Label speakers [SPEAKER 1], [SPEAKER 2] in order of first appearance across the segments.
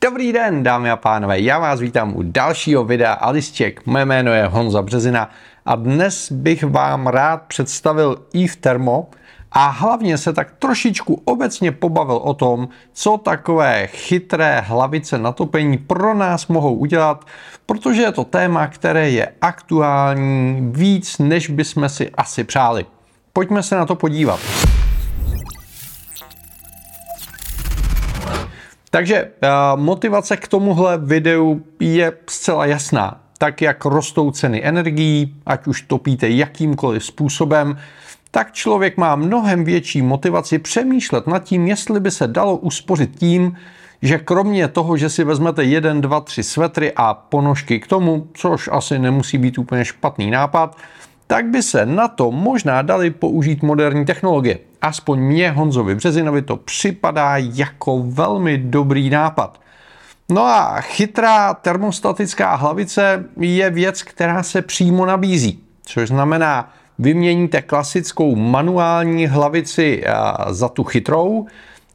[SPEAKER 1] Dobrý den, dámy a pánové, já vás vítám u dalšího videa Alisček. Mé jméno je Honza Březina a dnes bych vám rád představil Eve Thermo a hlavně se tak trošičku obecně pobavil o tom, co takové chytré hlavice na topení pro nás mohou udělat, protože je to téma, které je aktuální víc, než bychom si asi přáli. Pojďme se na to podívat. Takže uh, motivace k tomuhle videu je zcela jasná. Tak jak rostou ceny energií, ať už topíte jakýmkoliv způsobem, tak člověk má mnohem větší motivaci přemýšlet nad tím, jestli by se dalo uspořit tím, že kromě toho, že si vezmete jeden, dva, tři svetry a ponožky k tomu, což asi nemusí být úplně špatný nápad, tak by se na to možná dali použít moderní technologie. Aspoň mě, Honzovi Březinovi, to připadá jako velmi dobrý nápad. No a chytrá termostatická hlavice je věc, která se přímo nabízí, což znamená, vyměníte klasickou manuální hlavici za tu chytrou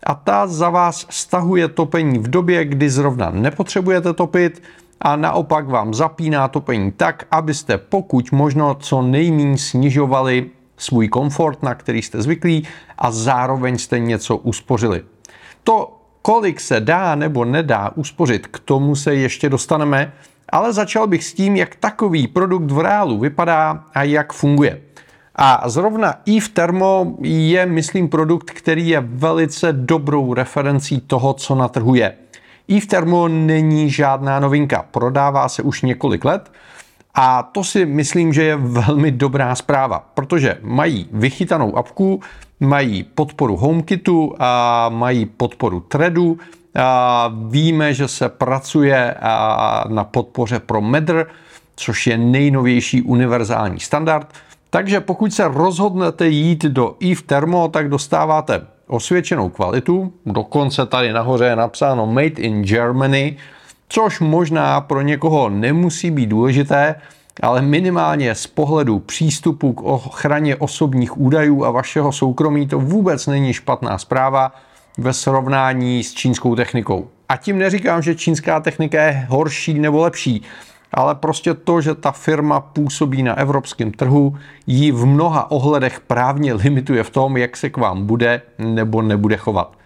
[SPEAKER 1] a ta za vás stahuje topení v době, kdy zrovna nepotřebujete topit, a naopak vám zapíná topení tak, abyste pokud možno co nejméně snižovali svůj komfort, na který jste zvyklí a zároveň jste něco uspořili. To, kolik se dá nebo nedá uspořit, k tomu se ještě dostaneme, ale začal bych s tím, jak takový produkt v reálu vypadá a jak funguje. A zrovna Eve Thermo je, myslím, produkt, který je velice dobrou referencí toho, co na trhu je. Eve Thermo není žádná novinka, prodává se už několik let a to si myslím, že je velmi dobrá zpráva, protože mají vychytanou apku, mají podporu HomeKitu a mají podporu Threadu, a víme, že se pracuje na podpoře pro Matter, což je nejnovější univerzální standard. Takže pokud se rozhodnete jít do Eve Thermo, tak dostáváte osvědčenou kvalitu, dokonce tady nahoře je napsáno Made in Germany, což možná pro někoho nemusí být důležité, ale minimálně z pohledu přístupu k ochraně osobních údajů a vašeho soukromí to vůbec není špatná zpráva ve srovnání s čínskou technikou. A tím neříkám, že čínská technika je horší nebo lepší ale prostě to, že ta firma působí na evropském trhu, ji v mnoha ohledech právně limituje v tom, jak se k vám bude nebo nebude chovat.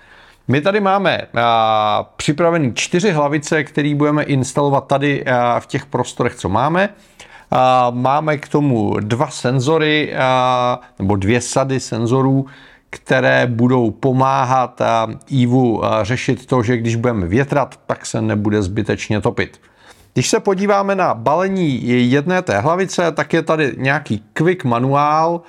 [SPEAKER 1] My tady máme a, připravený čtyři hlavice, které budeme instalovat tady a, v těch prostorech, co máme. A, máme k tomu dva senzory, a, nebo dvě sady senzorů, které budou pomáhat Ivu řešit to, že když budeme větrat, tak se nebude zbytečně topit. Když se podíváme na balení jedné té hlavice, tak je tady nějaký quick manuál,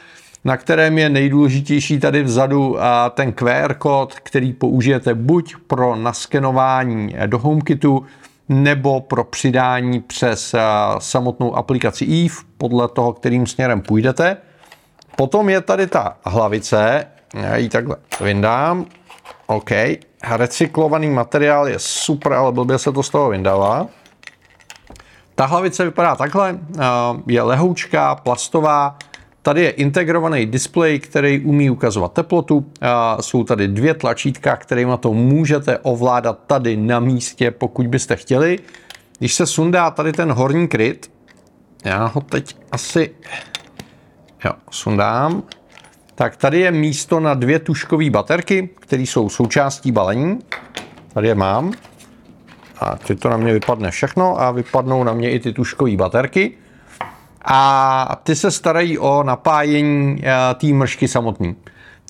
[SPEAKER 1] na kterém je nejdůležitější tady vzadu ten QR kód, který použijete buď pro naskenování do HomeKitu, nebo pro přidání přes samotnou aplikaci Eve, podle toho, kterým směrem půjdete. Potom je tady ta hlavice, já ji takhle vyndám, OK. Recyklovaný materiál je super, ale blbě se to z toho vyndává. Ta hlavice vypadá takhle, je lehoučká, plastová, Tady je integrovaný displej, který umí ukazovat teplotu. Jsou tady dvě tlačítka, kterými to můžete ovládat tady na místě, pokud byste chtěli. Když se sundá tady ten horní kryt, já ho teď asi jo, sundám, tak tady je místo na dvě tuškové baterky, které jsou součástí balení. Tady je mám a teď to na mě vypadne všechno a vypadnou na mě i ty tuškové baterky. A ty se starají o napájení eh, té mršky samotný.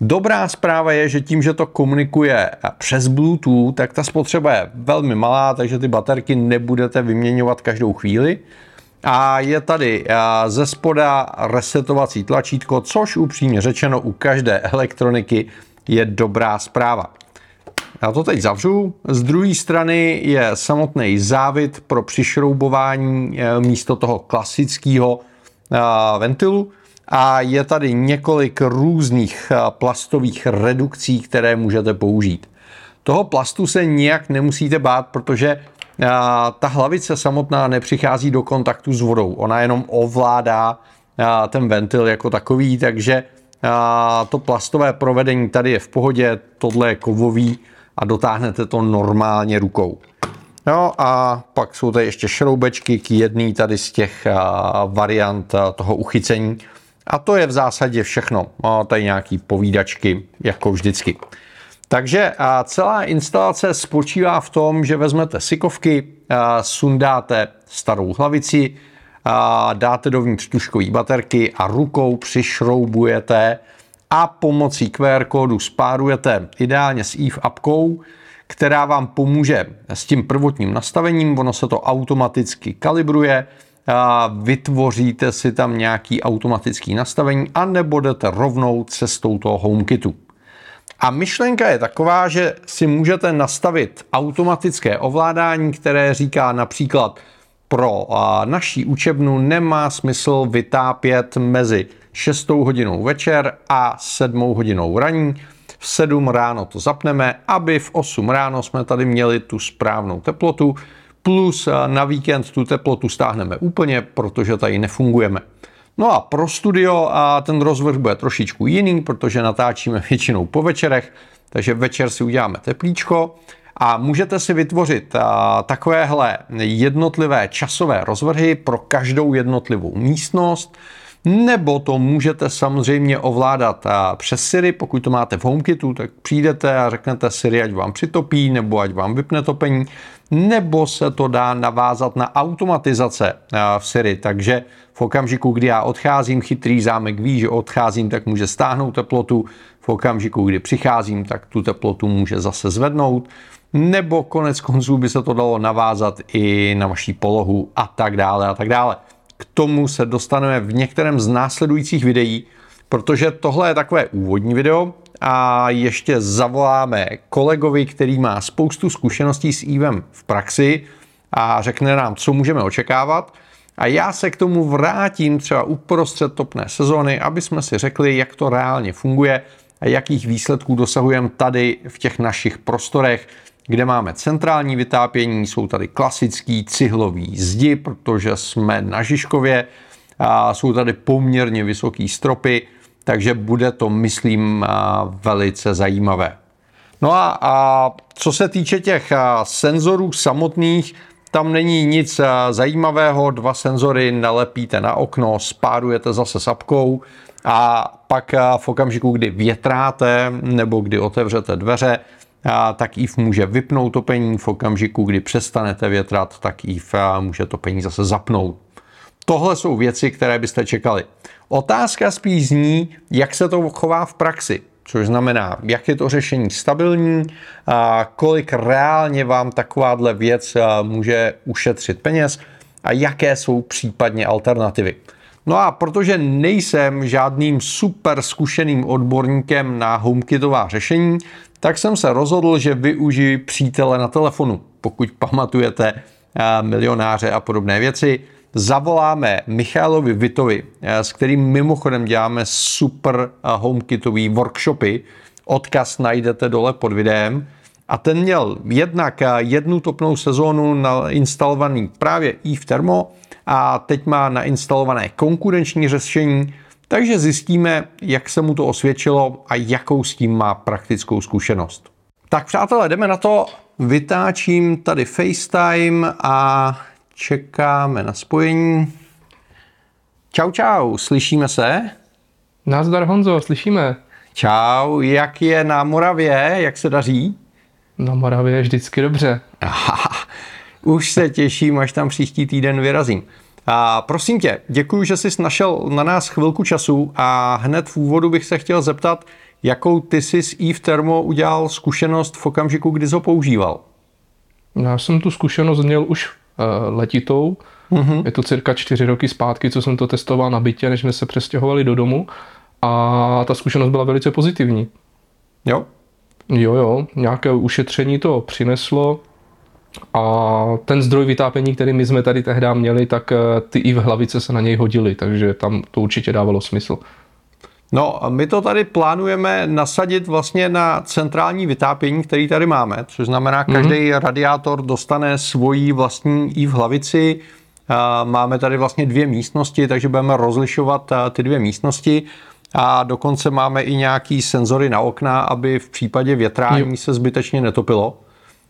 [SPEAKER 1] Dobrá zpráva je, že tím, že to komunikuje přes Bluetooth, tak ta spotřeba je velmi malá, takže ty baterky nebudete vyměňovat každou chvíli. A je tady eh, ze spoda resetovací tlačítko, což upřímně řečeno u každé elektroniky je dobrá zpráva. Já to teď zavřu. Z druhé strany je samotný závit pro přišroubování eh, místo toho klasického eh, ventilu a je tady několik různých eh, plastových redukcí, které můžete použít. Toho plastu se nijak nemusíte bát, protože ta hlavice samotná nepřichází do kontaktu s vodou. Ona jenom ovládá ten ventil jako takový, takže to plastové provedení tady je v pohodě, tohle je kovový, a dotáhnete to normálně rukou. No a pak jsou tady ještě šroubečky k jedný tady z těch variant toho uchycení. A to je v zásadě všechno. Má tady nějaký povídačky, jako vždycky. Takže celá instalace spočívá v tom, že vezmete sykovky, sundáte starou hlavici, dáte dovnitř tuškové baterky a rukou přišroubujete a pomocí QR kódu spárujete ideálně s EVE appkou, která vám pomůže s tím prvotním nastavením, ono se to automaticky kalibruje, vytvoříte si tam nějaký automatický nastavení a nebo jdete rovnou cestou toho HomeKitu. A myšlenka je taková, že si můžete nastavit automatické ovládání, které říká například pro naší učebnu nemá smysl vytápět mezi 6 hodinou večer a 7 hodinou raní. V 7 ráno to zapneme, aby v 8 ráno jsme tady měli tu správnou teplotu, plus na víkend tu teplotu stáhneme úplně, protože tady nefungujeme. No a pro studio a ten rozvrh bude trošičku jiný, protože natáčíme většinou po večerech, takže večer si uděláme teplíčko a můžete si vytvořit takovéhle jednotlivé časové rozvrhy pro každou jednotlivou místnost, nebo to můžete samozřejmě ovládat přes Siri, pokud to máte v HomeKitu, tak přijdete a řeknete Siri, ať vám přitopí, nebo ať vám vypne topení, nebo se to dá navázat na automatizace v Siri, takže v okamžiku, kdy já odcházím, chytrý zámek ví, že odcházím, tak může stáhnout teplotu, v okamžiku, kdy přicházím, tak tu teplotu může zase zvednout, nebo konec konců by se to dalo navázat i na vaší polohu a tak dále a tak dále. Tomu se dostaneme v některém z následujících videí, protože tohle je takové úvodní video a ještě zavoláme kolegovi, který má spoustu zkušeností s EVem v praxi a řekne nám, co můžeme očekávat. A já se k tomu vrátím třeba uprostřed topné sezóny, aby jsme si řekli, jak to reálně funguje a jakých výsledků dosahujeme tady v těch našich prostorech, kde máme centrální vytápění, jsou tady klasický cihlový zdi, protože jsme na Žižkově, a jsou tady poměrně vysoký stropy, takže bude to, myslím, velice zajímavé. No a, a co se týče těch senzorů samotných, tam není nic zajímavého, dva senzory nalepíte na okno, spárujete zase sapkou a pak v okamžiku, kdy větráte nebo kdy otevřete dveře, tak IF může vypnout topení, v okamžiku, kdy přestanete větrat, tak IF může topení zase zapnout. Tohle jsou věci, které byste čekali. Otázka spíš zní, jak se to chová v praxi, což znamená, jak je to řešení stabilní, kolik reálně vám takováhle věc může ušetřit peněz a jaké jsou případně alternativy. No a protože nejsem žádným super zkušeným odborníkem na HomeKitová řešení, tak jsem se rozhodl, že využiji přítele na telefonu. Pokud pamatujete milionáře a podobné věci, zavoláme Michalovi Vitovi, eh, s kterým mimochodem děláme super eh, homekitový workshopy. Odkaz najdete dole pod videem. A ten měl jednak eh, jednu topnou sezónu nainstalovaný právě i v Thermo a teď má nainstalované konkurenční řešení, takže zjistíme, jak se mu to osvědčilo a jakou s tím má praktickou zkušenost. Tak přátelé, jdeme na to. Vytáčím tady FaceTime a čekáme na spojení. Čau, čau, slyšíme se?
[SPEAKER 2] Nazdar Honzo, slyšíme.
[SPEAKER 1] Čau, jak je na Moravě, jak se daří?
[SPEAKER 2] Na Moravě je vždycky dobře.
[SPEAKER 1] Aha, už se těším, až tam příští týden vyrazím. A prosím tě, děkuji, že jsi našel na nás chvilku času a hned v úvodu bych se chtěl zeptat, jakou ty jsi s Eve Thermo udělal zkušenost v okamžiku, kdy jsi ho používal?
[SPEAKER 2] Já jsem tu zkušenost měl už Eh, letitou. Mm-hmm. Je to cirka čtyři roky zpátky, co jsem to testoval na bytě, než jsme se přestěhovali do domu. A ta zkušenost byla velice pozitivní.
[SPEAKER 1] Jo?
[SPEAKER 2] Jo, jo. Nějaké ušetření to přineslo. A ten zdroj vytápění, který my jsme tady tehdy měli, tak eh, ty i v hlavice se na něj hodily, takže tam to určitě dávalo smysl.
[SPEAKER 1] No, my to tady plánujeme nasadit vlastně na centrální vytápění, který tady máme, což znamená, mhm. každý mm-hmm. radiátor dostane svoji vlastní i v hlavici. Máme tady vlastně dvě místnosti, takže budeme rozlišovat ty dvě místnosti a dokonce máme i nějaký senzory na okna, aby v případě větrání se zbytečně netopilo.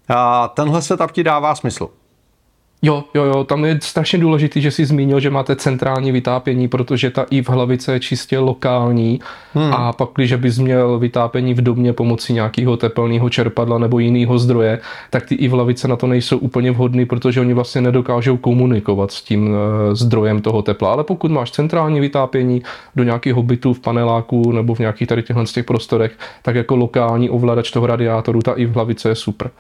[SPEAKER 1] A tenhle setup ti dává smysl.
[SPEAKER 2] Jo, jo, jo, tam je strašně důležitý, že jsi zmínil, že máte centrální vytápění, protože ta i v hlavice je čistě lokální hmm. a pak, když bys měl vytápění v domě pomocí nějakého tepelného čerpadla nebo jiného zdroje, tak ty i v hlavice na to nejsou úplně vhodný, protože oni vlastně nedokážou komunikovat s tím uh, zdrojem toho tepla. Ale pokud máš centrální vytápění do nějakého bytu v paneláku nebo v nějakých tady těchto těch prostorech, tak jako lokální ovladač toho radiátoru, ta i v hlavice je super.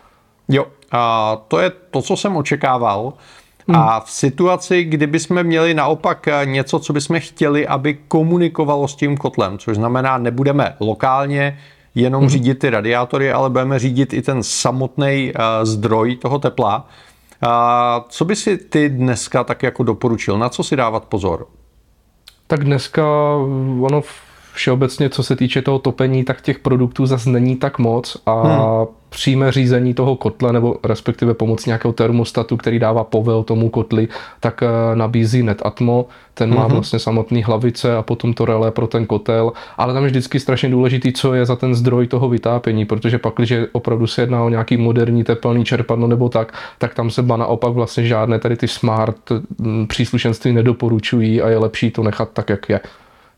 [SPEAKER 1] Jo, a to je to, co jsem očekával. Hmm. A v situaci, kdyby jsme měli naopak něco, co bychom chtěli, aby komunikovalo s tím kotlem, což znamená, nebudeme lokálně jenom hmm. řídit ty radiátory, ale budeme řídit i ten samotný uh, zdroj toho tepla. Uh, co by si ty dneska tak jako doporučil? Na co si dávat pozor?
[SPEAKER 2] Tak dneska ono všeobecně, co se týče toho topení, tak těch produktů zase není tak moc a hmm. přímé řízení toho kotle, nebo respektive pomoc nějakého termostatu, který dává povel tomu kotli, tak eh, nabízí NetAtmo, ten má hmm. vlastně samotný hlavice a potom to relé pro ten kotel, ale tam je vždycky strašně důležitý, co je za ten zdroj toho vytápění, protože pak, když opravdu se jedná o nějaký moderní teplný čerpadlo nebo tak, tak tam se ba naopak vlastně žádné tady ty smart hm, příslušenství nedoporučují a je lepší to nechat tak, jak je.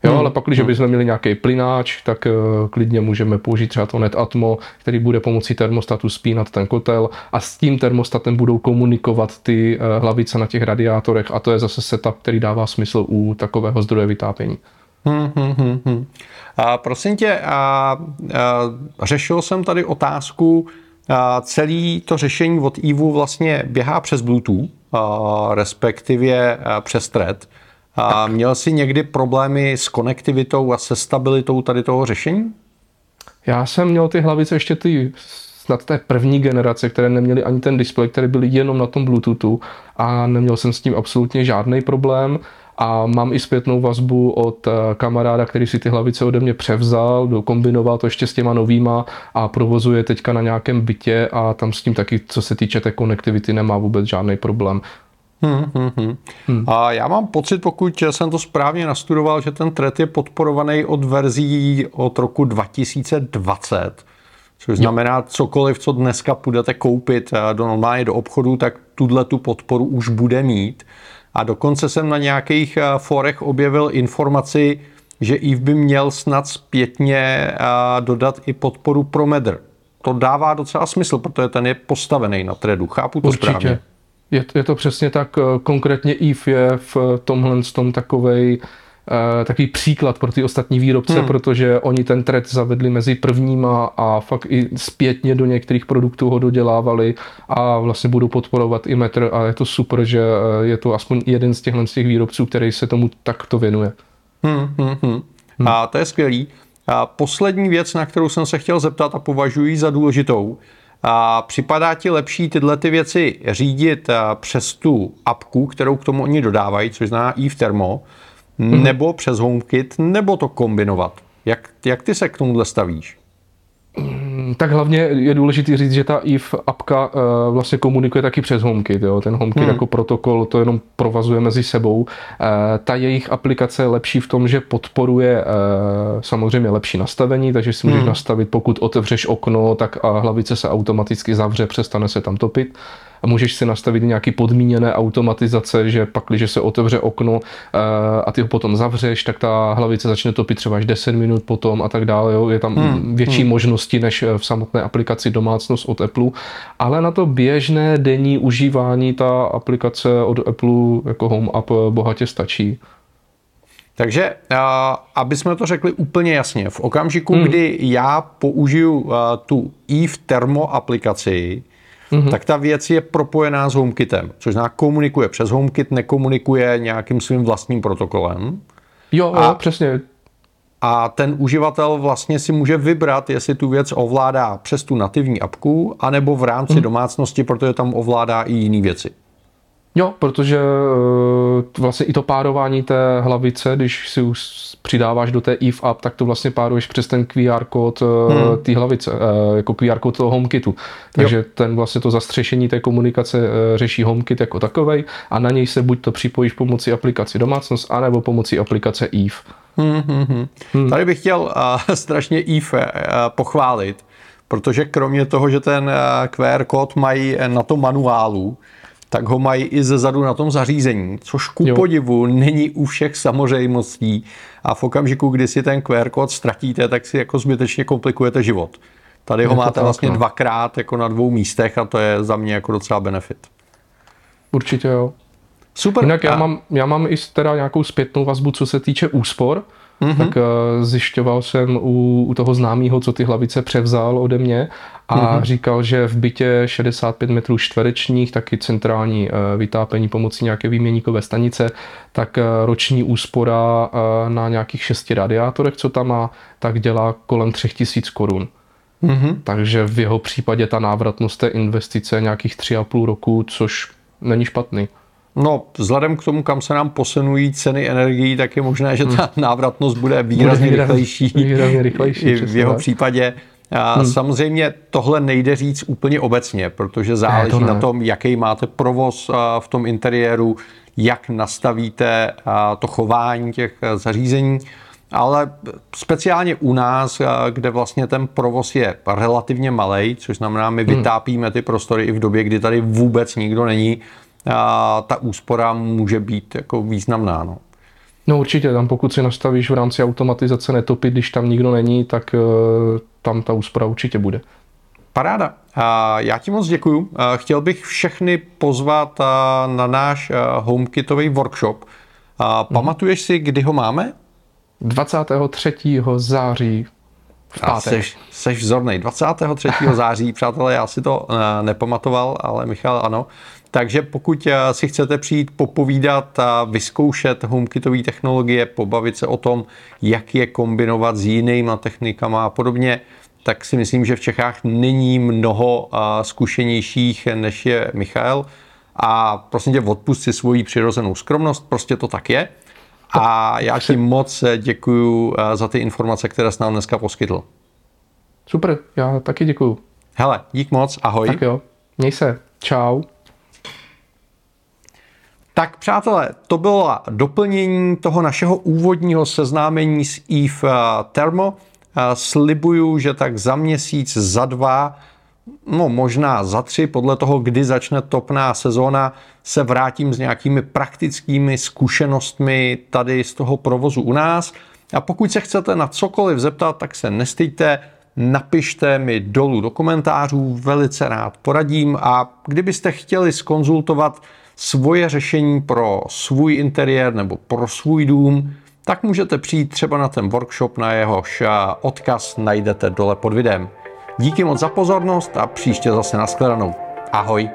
[SPEAKER 2] Jo, hmm. ale pak, když hmm. bychom měli nějaký plynáč, tak uh, klidně můžeme použít třeba to NetAtmo, který bude pomocí termostatu spínat ten kotel a s tím termostatem budou komunikovat ty uh, hlavice na těch radiátorech a to je zase setup, který dává smysl u takového zdroje vytápění.
[SPEAKER 1] Hmm, hmm, hmm, hmm. A prosím tě, a, a, řešil jsem tady otázku, a celý to řešení od EVU vlastně běhá přes Bluetooth, a, respektive a, přes Thread. A měl jsi někdy problémy s konektivitou a se stabilitou tady toho řešení?
[SPEAKER 2] Já jsem měl ty hlavice ještě ty snad té první generace, které neměly ani ten displej, které byly jenom na tom Bluetoothu a neměl jsem s tím absolutně žádný problém a mám i zpětnou vazbu od eh, kamaráda, který si ty hlavice ode mě převzal, dokombinoval to ještě s těma novýma a provozuje teďka na nějakém bytě a tam s tím taky, co se týče té konektivity, nemá vůbec žádný problém. Hmm,
[SPEAKER 1] hmm, hmm. Hmm. A já mám pocit, pokud jsem to správně nastudoval, že ten thread je podporovaný od verzí od roku 2020. Což znamená, cokoliv, co dneska půjdete koupit eh, do normálně do obchodu, tak tuhle tu podporu už bude mít. A dokonce jsem na nějakých eh, forech objevil informaci, že Eve by měl snad zpětně eh, dodat i podporu pro Medr. To dává docela smysl, protože ten je postavený na threadu. Chápu to Určitě. správně.
[SPEAKER 2] Je, je to přesně tak, eh, konkrétně EVE je v tomhle tom takovej Uh, takový příklad pro ty ostatní výrobce, hmm. protože oni ten thread zavedli mezi prvníma a fakt i zpětně do některých produktů ho dodělávali a vlastně budou podporovat i metr a je to super, že eh, je to aspoň jeden z těchto z těch výrobců, který se tomu takto věnuje.
[SPEAKER 1] Hmm, hmm, hmm. Hmm. A to je skvělý. A poslední věc, na kterou jsem se chtěl zeptat a považuji za důležitou, a připadá ti lepší tyhle ty věci řídit přes tu apku, kterou k tomu oni dodávají, což znamená i v Thermo, mm-hmm. nebo přes HomeKit, nebo to kombinovat? Jak, jak ty se k tomuhle stavíš?
[SPEAKER 2] Tak hlavně je důležité říct, že ta IF apka uh, vlastně komunikuje taky přes HomeKit. Jo? Ten HomeKit hmm. jako protokol to jenom provazuje mezi sebou. Uh, ta jejich aplikace je lepší v tom, že podporuje uh, samozřejmě lepší nastavení, takže si můžeš hmm. nastavit, pokud otevřeš okno, tak hlavice se automaticky zavře, přestane se tam topit a můžeš si nastavit nějaký podmíněné automatizace, že pak, když se otevře okno eh, a ty ho potom zavřeš, tak ta hlavice začne topit třeba až 10 minut potom a tak dále. Jo. Je tam hmm. větší hmm. možnosti než v samotné aplikaci domácnost od Apple, ale na to běžné denní užívání ta aplikace od Apple jako Home App bohatě stačí.
[SPEAKER 1] Takže, aby jsme to řekli úplně jasně, v okamžiku, hmm. kdy já použiju tu Eve Thermo aplikaci, mm-hmm. tak ta věc je propojená s HomeKitem, což znamená komunikuje přes HomeKit, nekomunikuje nějakým svým vlastním protokolem.
[SPEAKER 2] Jo, a, jo, přesně.
[SPEAKER 1] A ten uživatel vlastně si může vybrat, jestli tu věc ovládá přes tu nativní apku, anebo v rámci mm. domácnosti, protože tam ovládá i jiné věci.
[SPEAKER 2] Jo, protože eh, vlastně i to párování té hlavice, když si už přidáváš do té EVE app, tak to vlastně páruješ přes ten QR kód eh, hmm. té hlavice, eh, jako QR kód toho HomeKitu. Takže jo. ten vlastně to zastřešení té komunikace řeší HomeKit jako takovej a na něj se buď to připojíš pomocí aplikaci domácnost, anebo pomocí aplikace EVE.
[SPEAKER 1] Hmm, hmm, hmm. Hmm. Tady bych chtěl uh, strašně EVE uh, pochválit, protože kromě toho, že ten eh, QR kód mají na tom manuálu, tak ho mají i ze zadu na tom zařízení, což ku jo. podivu není u všech samozřejmostí a v okamžiku, kdy si ten QR kód ztratíte, tak si jako zbytečně komplikujete život. Tady ho máte tak, vlastně no. dvakrát jako na dvou místech a to je za mě jako docela benefit.
[SPEAKER 2] Určitě jo.
[SPEAKER 1] Super.
[SPEAKER 2] Jinak já mám, já mám i teda nějakou zpětnou vazbu, co se týče úspor, mm-hmm. tak uh, zjišťoval jsem u, u toho známého, co ty hlavice převzal ode mě a mm-hmm. říkal, že v bytě 65 metrů čtverečních, taky centrální uh, vytápení pomocí nějaké výměníkové stanice, tak uh, roční úspora uh, na nějakých šesti radiátorech, co tam má, tak dělá kolem 3000 korun. Mm-hmm. Takže v jeho případě ta návratnost té investice nějakých 3,5 roku, což není špatný.
[SPEAKER 1] No, vzhledem k tomu, kam se nám posunují ceny energií, tak je možné, že ta hmm. návratnost bude výrazně bude rychlejší.
[SPEAKER 2] Výrazně rychlejší.
[SPEAKER 1] I v jeho tak. případě. A hmm. Samozřejmě tohle nejde říct úplně obecně, protože záleží ne, to na tom, jaký máte provoz v tom interiéru, jak nastavíte to chování těch zařízení. Ale speciálně u nás, kde vlastně ten provoz je relativně malý, což znamená, my hmm. vytápíme ty prostory i v době, kdy tady vůbec nikdo není, a ta úspora může být jako významná. No.
[SPEAKER 2] No určitě, tam pokud si nastavíš v rámci automatizace netopit, když tam nikdo není, tak uh, tam ta úspora určitě bude.
[SPEAKER 1] Paráda. Já ti moc děkuju. Chtěl bych všechny pozvat na náš HomeKitový workshop. Mhm. pamatuješ si, kdy ho máme?
[SPEAKER 2] 23. září v pátek.
[SPEAKER 1] Seš, seš vzorný. 23. září, přátelé, já si to nepamatoval, ale Michal ano. Takže pokud eh, si chcete přijít popovídat a vyzkoušet HomeKitové technologie, pobavit se o tom, jak je kombinovat s jinými technikama a podobně, tak si myslím, že v Čechách není mnoho eh, zkušenějších než je Michal. A prosím tě, odpust si svoji přirozenou skromnost, prostě to tak je. A já ti moc děkuji eh, za ty informace, které jsi nám dneska poskytl.
[SPEAKER 2] Super, já taky děkuju.
[SPEAKER 1] Hele, dík moc, ahoj.
[SPEAKER 2] Tak jo, měj se, čau.
[SPEAKER 1] Tak přátelé, to bylo doplnění toho našeho úvodního seznámení s Eve eh, Thermo. Eh, slibuju, že tak za měsíc, za dva, no možná za tři, podle toho, kdy začne topná sezóna, se vrátím s nějakými praktickými zkušenostmi tady z toho provozu u nás. A pokud se chcete na cokoliv zeptat, tak se nestýďte, napište mi dolů do komentářů, velice rád poradím a kdybyste chtěli skonzultovat svoje řešení pro svůj interiér nebo pro svůj dům, tak můžete přijít třeba na ten workshop, na jehož odkaz najdete dole pod videem. Díky moc za pozornost a příště zase nashledanou. Ahoj!